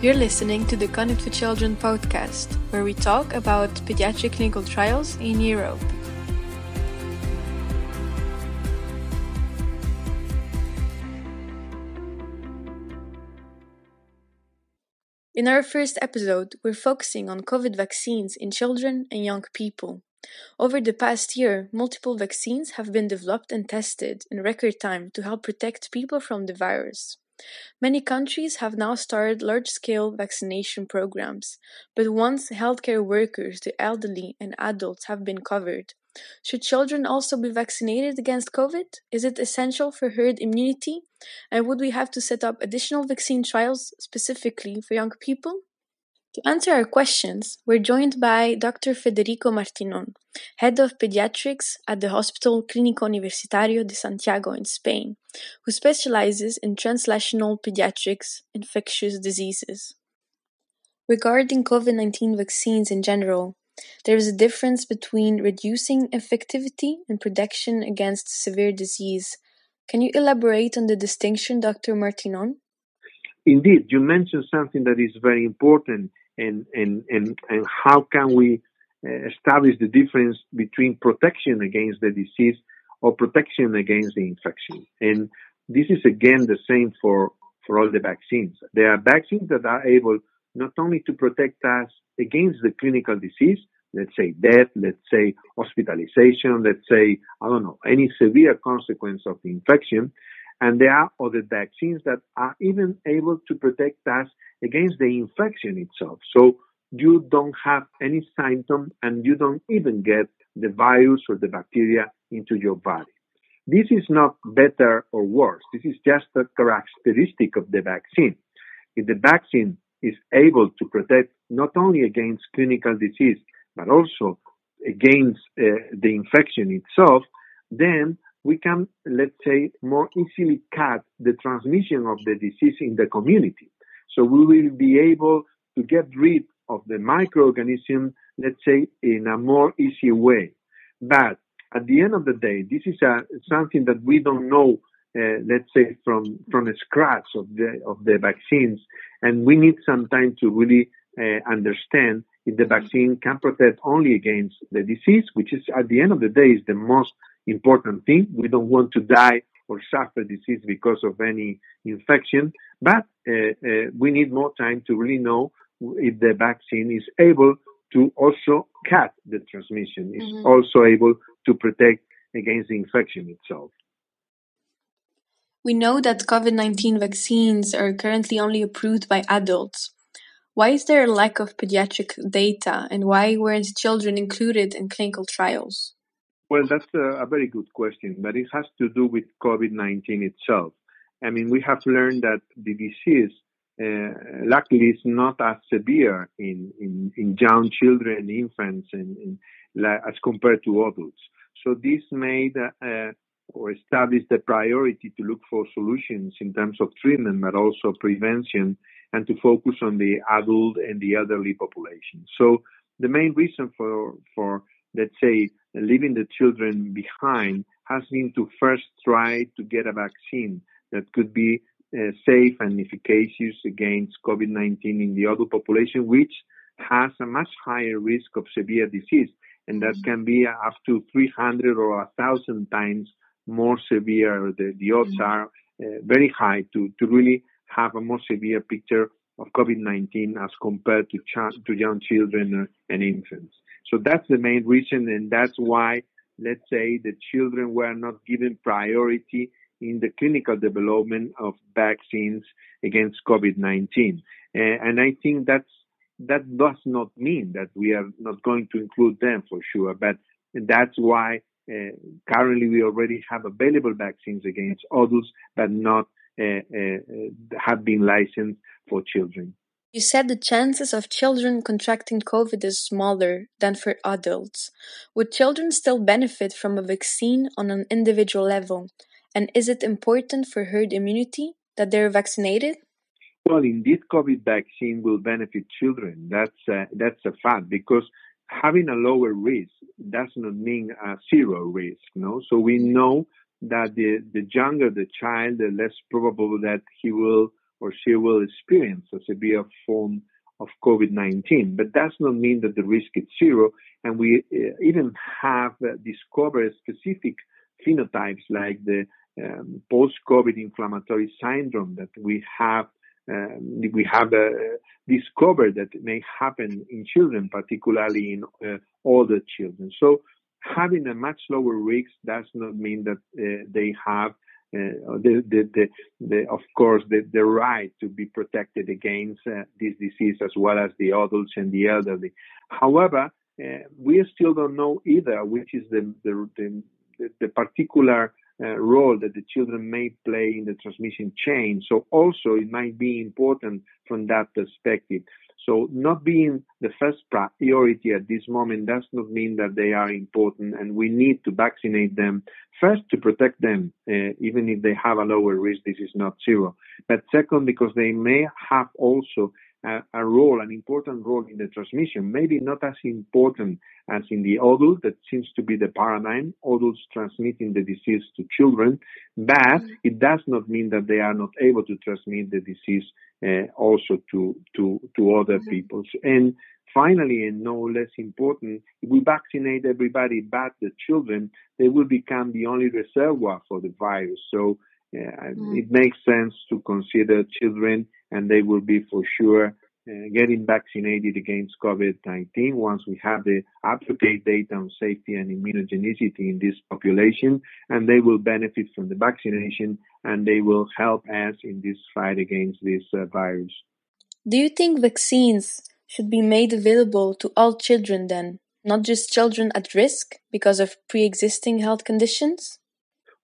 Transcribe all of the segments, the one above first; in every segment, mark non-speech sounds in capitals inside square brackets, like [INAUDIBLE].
You're listening to the Connect with Children podcast, where we talk about pediatric clinical trials in Europe. In our first episode, we're focusing on COVID vaccines in children and young people. Over the past year, multiple vaccines have been developed and tested in record time to help protect people from the virus. Many countries have now started large-scale vaccination programs, but once healthcare workers, the elderly, and adults have been covered, should children also be vaccinated against COVID? Is it essential for herd immunity? And would we have to set up additional vaccine trials specifically for young people? To answer our questions, we're joined by Dr. Federico Martinon, Head of Pediatrics at the Hospital Clínico Universitario de Santiago in Spain, who specializes in translational pediatrics infectious diseases. Regarding COVID 19 vaccines in general, there is a difference between reducing infectivity and protection against severe disease. Can you elaborate on the distinction, Dr. Martinon? Indeed, you mentioned something that is very important, and and and, and how can we uh, establish the difference between protection against the disease or protection against the infection? And this is again the same for for all the vaccines. There are vaccines that are able not only to protect us against the clinical disease, let's say death, let's say hospitalization, let's say, I don't know, any severe consequence of the infection, and there are other vaccines that are even able to protect us against the infection itself. So you don't have any symptom and you don't even get the virus or the bacteria into your body. This is not better or worse. This is just a characteristic of the vaccine. If the vaccine is able to protect not only against clinical disease, but also against uh, the infection itself, then we can, let's say, more easily cut the transmission of the disease in the community. So we will be able to get rid of the microorganism, let's say, in a more easy way. But at the end of the day, this is a, something that we don't know, uh, let's say, from from scratch of the of the vaccines, and we need some time to really uh, understand if the vaccine can protect only against the disease, which is at the end of the day is the most important thing. We don't want to die or suffer disease because of any infection, but uh, uh, we need more time to really know if the vaccine is able to also cut the transmission, is mm-hmm. also able to protect against the infection itself. We know that COVID 19 vaccines are currently only approved by adults. Why is there a lack of pediatric data and why weren't children included in clinical trials? Well, that's a, a, very good question, but it has to do with COVID 19 itself. I mean, we have learned that the disease, uh, luckily, is not as severe in, in, in young children, infants, and, and as compared to adults. So, this made uh, or established the priority to look for solutions in terms of treatment, but also prevention, and to focus on the adult and the elderly population. So, the main reason for, for let's say, leaving the children behind has been to first try to get a vaccine that could be uh, safe and efficacious against COVID-19 in the adult population, which has a much higher risk of severe disease, and that can be up to 300 or 1,000 times more severe. The, the odds mm-hmm. are uh, very high to, to really have a more severe picture of COVID-19 as compared to, ch- to young children and infants. So that's the main reason, and that's why, let's say, the children were not given priority in the clinical development of vaccines against COVID-19. and I think that's that does not mean that we are not going to include them for sure, but that's why uh, currently we already have available vaccines against adults, but not uh, uh, have been licensed for children. You said the chances of children contracting COVID is smaller than for adults. Would children still benefit from a vaccine on an individual level? And is it important for herd immunity that they're vaccinated? Well, indeed, COVID vaccine will benefit children. That's a, that's a fact because having a lower risk does not mean a zero risk. No, so we mm. know that the the younger the child, the less probable that he will or she will experience a severe form of COVID-19. But does not mean that the risk is zero. And we uh, even have uh, discovered specific phenotypes like the um, post-COVID inflammatory syndrome that we have um, we have uh, discovered that may happen in children, particularly in uh, older children. So having a much lower risk does not mean that uh, they have the, the, the, the, of course, the, the right to be protected against uh, this disease as well as the adults and the elderly. However, uh, we still don't know either which is the, the, the, the particular uh, role that the children may play in the transmission chain. So also it might be important from that perspective. So not being the first priority at this moment does not mean that they are important and we need to vaccinate them first to protect them, uh, even if they have a lower risk, this is not zero. But second, because they may have also a, a, role, an important role in the transmission, maybe not as important as in the adult, that seems to be the paradigm, adults transmitting the disease to children, but mm-hmm. it does not mean that they are not able to transmit the disease also to, to, to other mm-hmm. people. And finally, and no less important, if we vaccinate everybody but the children, they will become the only reservoir for the virus. So uh, mm-hmm. it makes sense to consider children and they will be for sure uh, getting vaccinated against COVID-19 once we have the up-to-date data on safety and immunogenicity in this population, and they will benefit from the vaccination and they will help us in this fight against this uh, virus. Do you think vaccines should be made available to all children then, not just children at risk because of pre-existing health conditions?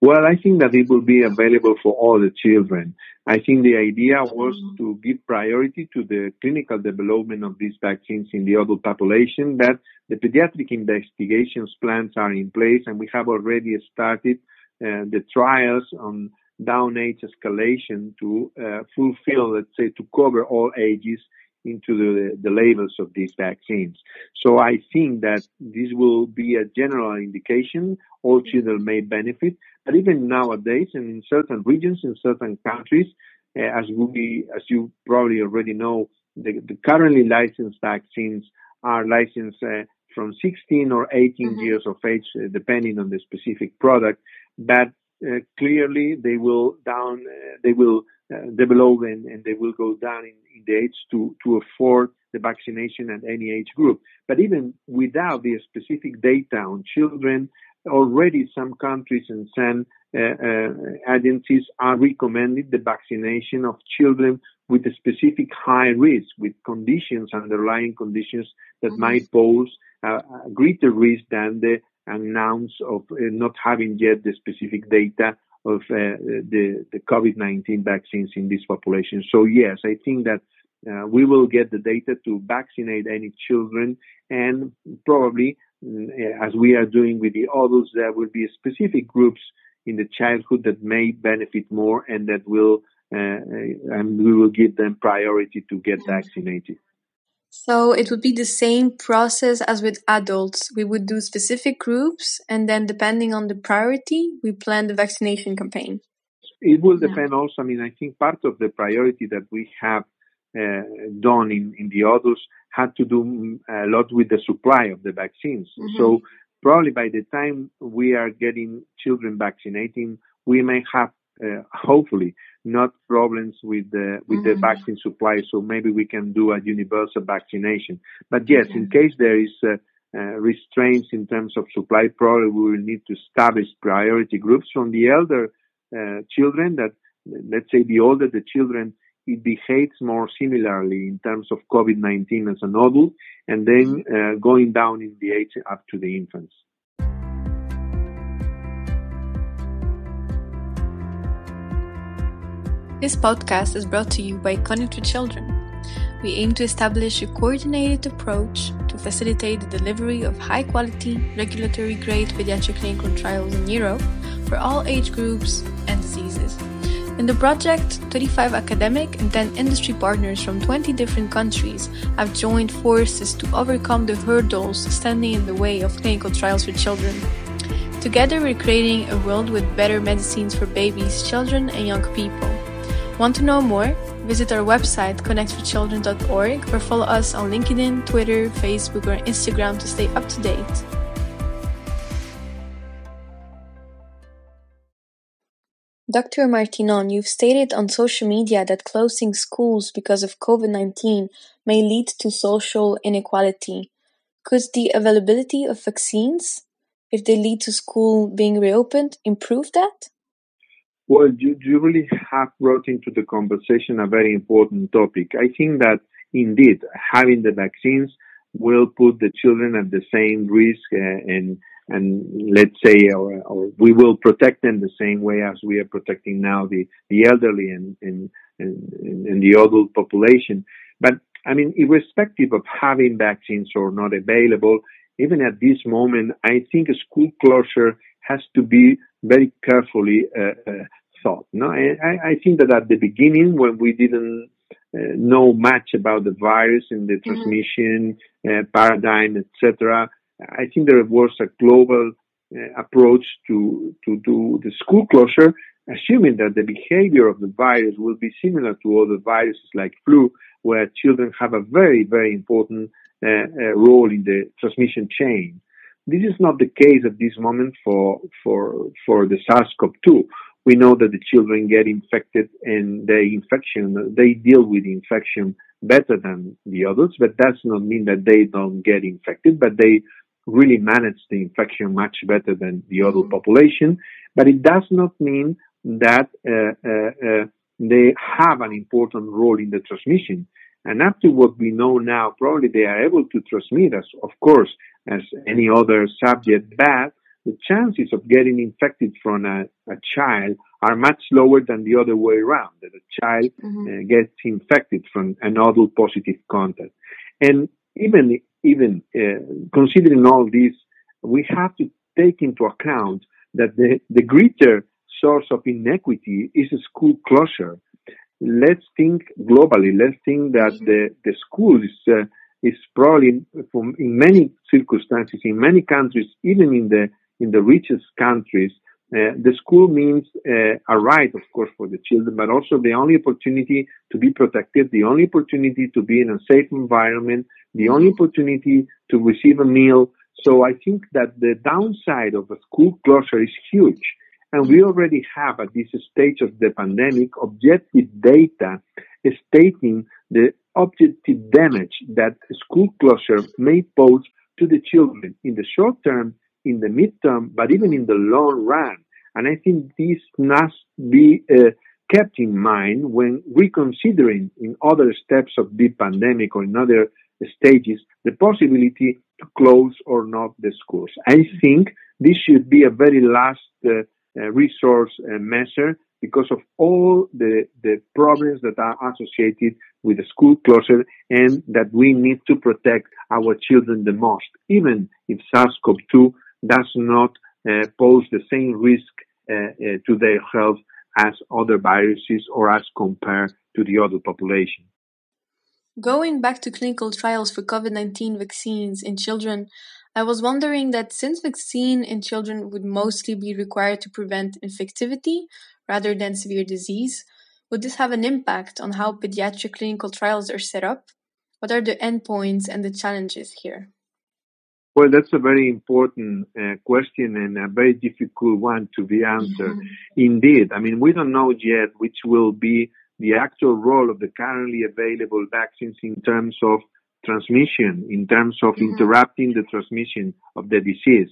Well, I think that it will be available for all the children. I think the idea was to give priority to the clinical development of these vaccines in the adult population, that the pediatric investigations plans are in place and we have already started uh, the trials on down age escalation to uh, fulfill, let's say, to cover all ages into the, the labels of these vaccines. So I think that this will be a general indication. All children may benefit, but even nowadays, and in certain regions, in certain countries, uh, as we, as you probably already know, the, the currently licensed vaccines are licensed uh, from 16 or 18 mm-hmm. years of age, uh, depending on the specific product. But uh, clearly, they will down, uh, they will uh, develop and, and, they will go down in, in the age to to afford the vaccination at any age group. But even without the specific data on children already some countries and some uh, uh, agencies are recommending the vaccination of children with a specific high risk, with conditions, underlying conditions that mm-hmm. might pose a, a, greater risk than the announce of uh, not having yet the specific data of uh, the, the COVID-19 vaccines in this population. So yes, I think that uh, we will get the data to vaccinate any children and probably Mm, as we are doing with the adults, there will be specific groups in the childhood that may benefit more and that will, uh, and we will give them priority to get vaccinated. So it would be the same process as with adults. We would do specific groups, and then depending on the priority, we plan the vaccination campaign. It will depend yeah. also. I mean, I think part of the priority that we have uh, done in, in the adults had to do mm, a lot with the supply of the vaccines. Mm-hmm. So probably by the time we are getting children vaccinating, we may have uh, hopefully not problems with the with mm-hmm. the vaccine supply. So maybe we can do a universal vaccination. But yes, in case there is uh, uh, restraints in terms of supply, probably we will need to establish priority groups from the elder uh, children. That let's say the older the children, it behaves more similarly in terms of COVID-19 as an adult, and then mm-hmm. uh, going down in the age up to the infants. This podcast is brought to you by Connect with Children. We aim to establish a coordinated approach to facilitate the delivery of high quality, regulatory grade pediatric clinical trials in Europe for all age groups and diseases. In the project, 35 academic and 10 industry partners from 20 different countries have joined forces to overcome the hurdles standing in the way of clinical trials for children. Together, we're creating a world with better medicines for babies, children, and young people. Want to know more? visit our website, connectforchildren.org, or follow us on LinkedIn, Twitter, Facebook, or Instagram to stay up to date. Dr. Martinon, you've stated on social media that closing schools because of COVID 19 may lead to social inequality. Could the availability of vaccines, if they lead to school being reopened, improve that? Well, you, you really have brought into the conversation a very important topic. I think that indeed having the vaccines will put the children at the same risk uh, and and let's say or, or, we will protect them the same way as we are protecting now the, the elderly and, and, and, and the adult population. But I mean, irrespective of having vaccines or not available, even at this moment, I think a school closure has to be very carefully uh, uh, thought. No, I, I, think that at the beginning, when we didn't uh, know much about the virus and the mm-hmm. transmission uh, paradigm, etc., I think there was a global uh, approach to to do the school closure, assuming that the behavior of the virus will be similar to other viruses like flu, where children have a very very important role in the transmission chain. This is not the case at this moment for for for the SARS-CoV-2. We know that the children get infected and the infection they deal with the infection better than the adults, but that's not mean that they don't get infected, but they really manage the infection much better than the adult mm-hmm. population, but it does not mean that uh, uh, uh, they have an important role in the transmission. And up to what we know now, probably they are able to transmit us, of course, as any other subject, but the chances of getting infected from a, a child are much lower than the other way around, that a child mm-hmm. uh, gets infected from an adult positive contact. And even even uh, considering all this, we have to take into account that the, the greater source of inequity is a school closure. Let's think globally. Let's think that the, the school is, uh, is probably from, in many circumstances, in many countries, even in the, in the richest countries, uh, the school means uh, a right, of course, for the children, but also the only opportunity to be protected, the only opportunity to be in a safe environment, the only opportunity to receive a meal. So I think that the downside of a school closure is huge. And we already have at this stage of the pandemic objective data stating the objective damage that school closure may pose to the children in the short term in the midterm, but even in the long run. And I think this must be uh, kept in mind when reconsidering in other steps of the pandemic or in other stages the possibility to close or not the schools. I think this should be a very last uh, resource uh, measure because of all the, the problems that are associated with the school closure and that we need to protect our children the most, even if SARS-CoV-2 does not uh, pose the same risk uh, uh, to their health as other viruses or as compared to the other population. Going back to clinical trials for COVID 19 vaccines in children, I was wondering that since vaccine in children would mostly be required to prevent infectivity rather than severe disease, would this have an impact on how pediatric clinical trials are set up? What are the endpoints and the challenges here? Well, that's a very important uh, question and a very difficult one to be answered. Mm-hmm. Indeed, I mean, we don't know yet which will be the actual role of the currently available vaccines in terms of transmission, in terms of mm-hmm. interrupting the transmission of the disease.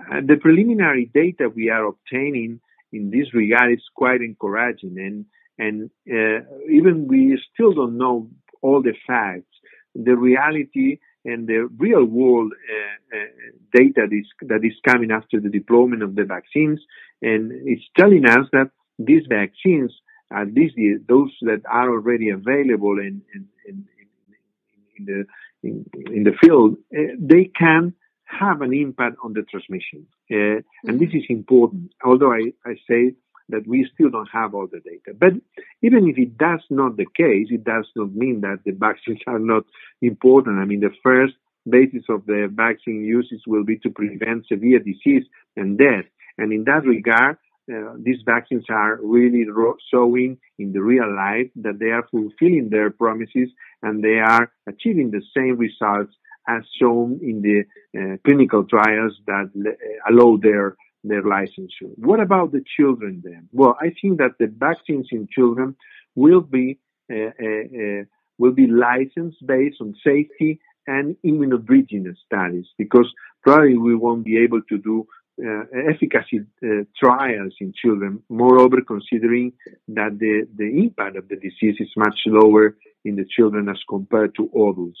Uh, the preliminary data we are obtaining in this regard is quite encouraging, and and uh, even we still don't know all the facts. The reality and the real world uh, uh, data that is, that is coming after the deployment of the vaccines. And it's telling us that these vaccines, at least those that are already available in, in, in, in the, in, in, the field, uh, they can have an impact on the transmission. Uh, and this is important, although I, I say that we still don't have all the data. But even if it does not the case, it does not mean that the vaccines [LAUGHS] are not important. I mean, the first basis of the vaccine uses will be to prevent severe disease and death. And in that regard, uh, these vaccines are really showing in the real life that they are fulfilling their promises and they are achieving the same results as shown in the uh, clinical trials that uh, allow their their licensure. What about the children then? Well, I think that the vaccines in children will be uh, uh, uh will be licensed based on safety and immunobridging studies because probably we won't be able to do uh, efficacy uh, trials in children. Moreover, considering that the, the impact of the disease is much lower in the children as compared to adults.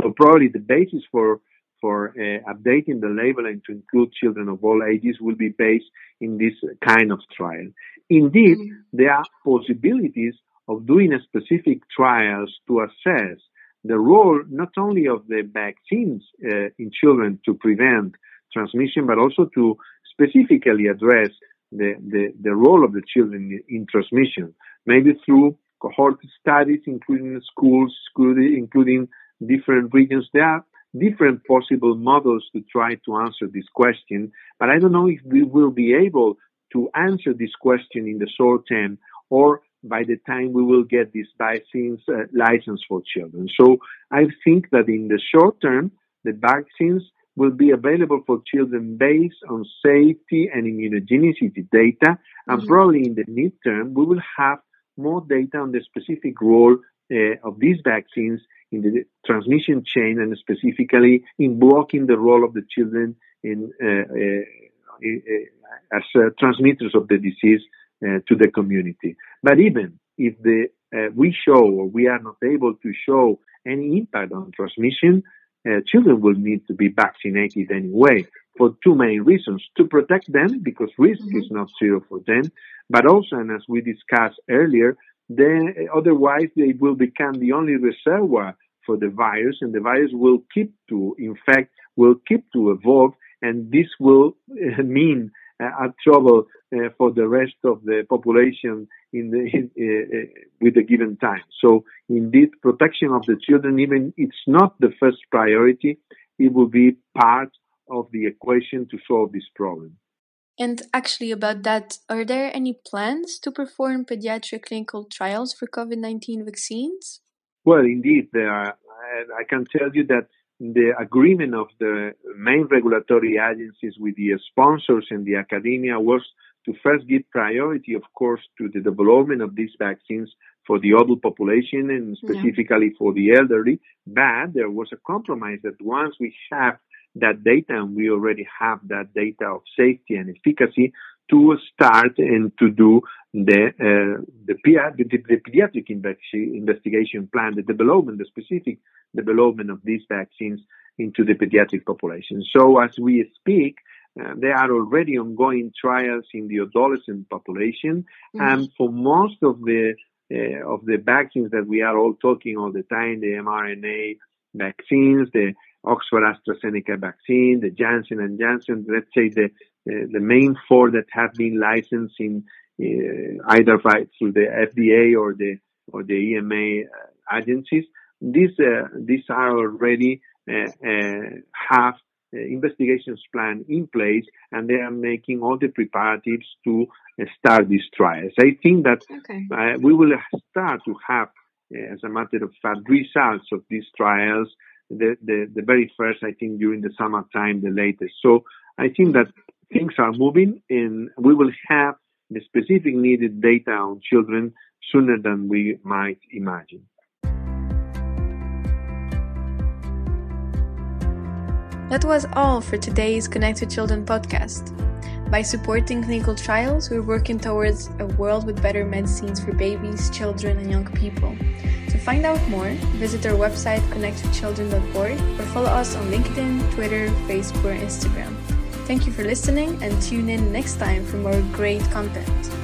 So probably the basis for for uh, updating the label and to include children of all ages will be based in this kind of trial. Indeed, mm-hmm. there are possibilities of doing specific trials to assess the role not only of the vaccines uh, in children to prevent transmission, but also to specifically address the, the, the role of the children in transmission, maybe through cohort studies, including schools, including different regions. There are different possible models to try to answer this question, but I don't know if we will be able to answer this question in the short term or by the time we will get this vaccines uh, license for children. So I think that in the short term, the vaccines will be available for children based on safety and immunogenicity data. And mm-hmm. probably in the midterm, we will have more data on the specific role uh, of these vaccines in the transmission chain and specifically in blocking the role of the children in uh, uh, uh as uh, transmitters of the disease to the community. But even if the we show or we are not able to show any impact on transmission, children will need to be vaccinated anyway for two main reasons. To protect them, because risk mm-hmm. is not zero for them, but also, and as we discussed earlier, then otherwise they will become the only reservoir for the virus and the virus will keep to in fact, will keep to evolve, and this will uh, [LAUGHS] mean uh, trouble uh, for the rest of the population in the in, uh, uh, with a given time. So indeed, protection of the children, even it's not the first priority, it will be part of the equation to solve this problem. And actually, about that, are there any plans to perform pediatric clinical trials for COVID 19 vaccines? Well, indeed, there are. I can tell you that the agreement of the main regulatory agencies with the sponsors and the academia was to first give priority, of course, to the development of these vaccines for the adult population and specifically yeah. for the elderly. But there was a compromise that once we have that data, and we already have that data of safety and efficacy, to start and to do the uh, the, the, the, pediatric investigation plan, the development, the specific development of these vaccines into the pediatric population. So as we speak, uh, there are already ongoing trials in the adolescent population, mm-hmm. and for most of the uh, of the vaccines that we are all talking all the time, the mRNA vaccines, the Oxford AstraZeneca vaccine, the Janssen and Janssen, let's say the uh, the main four that have been licensed in uh, either by through the FDA or the or the EMA uh, agencies. These these are already have uh, investigations plan in place and they are making all the preparatives to uh, start these trials. I think that okay. uh, we will start to have, as a matter of fact, results of these trials. The, the, the very first, I think, during the summertime, the latest. So I think that things are moving and we will have the specific needed data on children sooner than we might imagine. That was all for today's Connected Children podcast. By supporting clinical trials, we're working towards a world with better medicines for babies, children, and young people. To find out more, visit our website connectwithchildren.org or follow us on LinkedIn, Twitter, Facebook, or Instagram. Thank you for listening and tune in next time for more great content.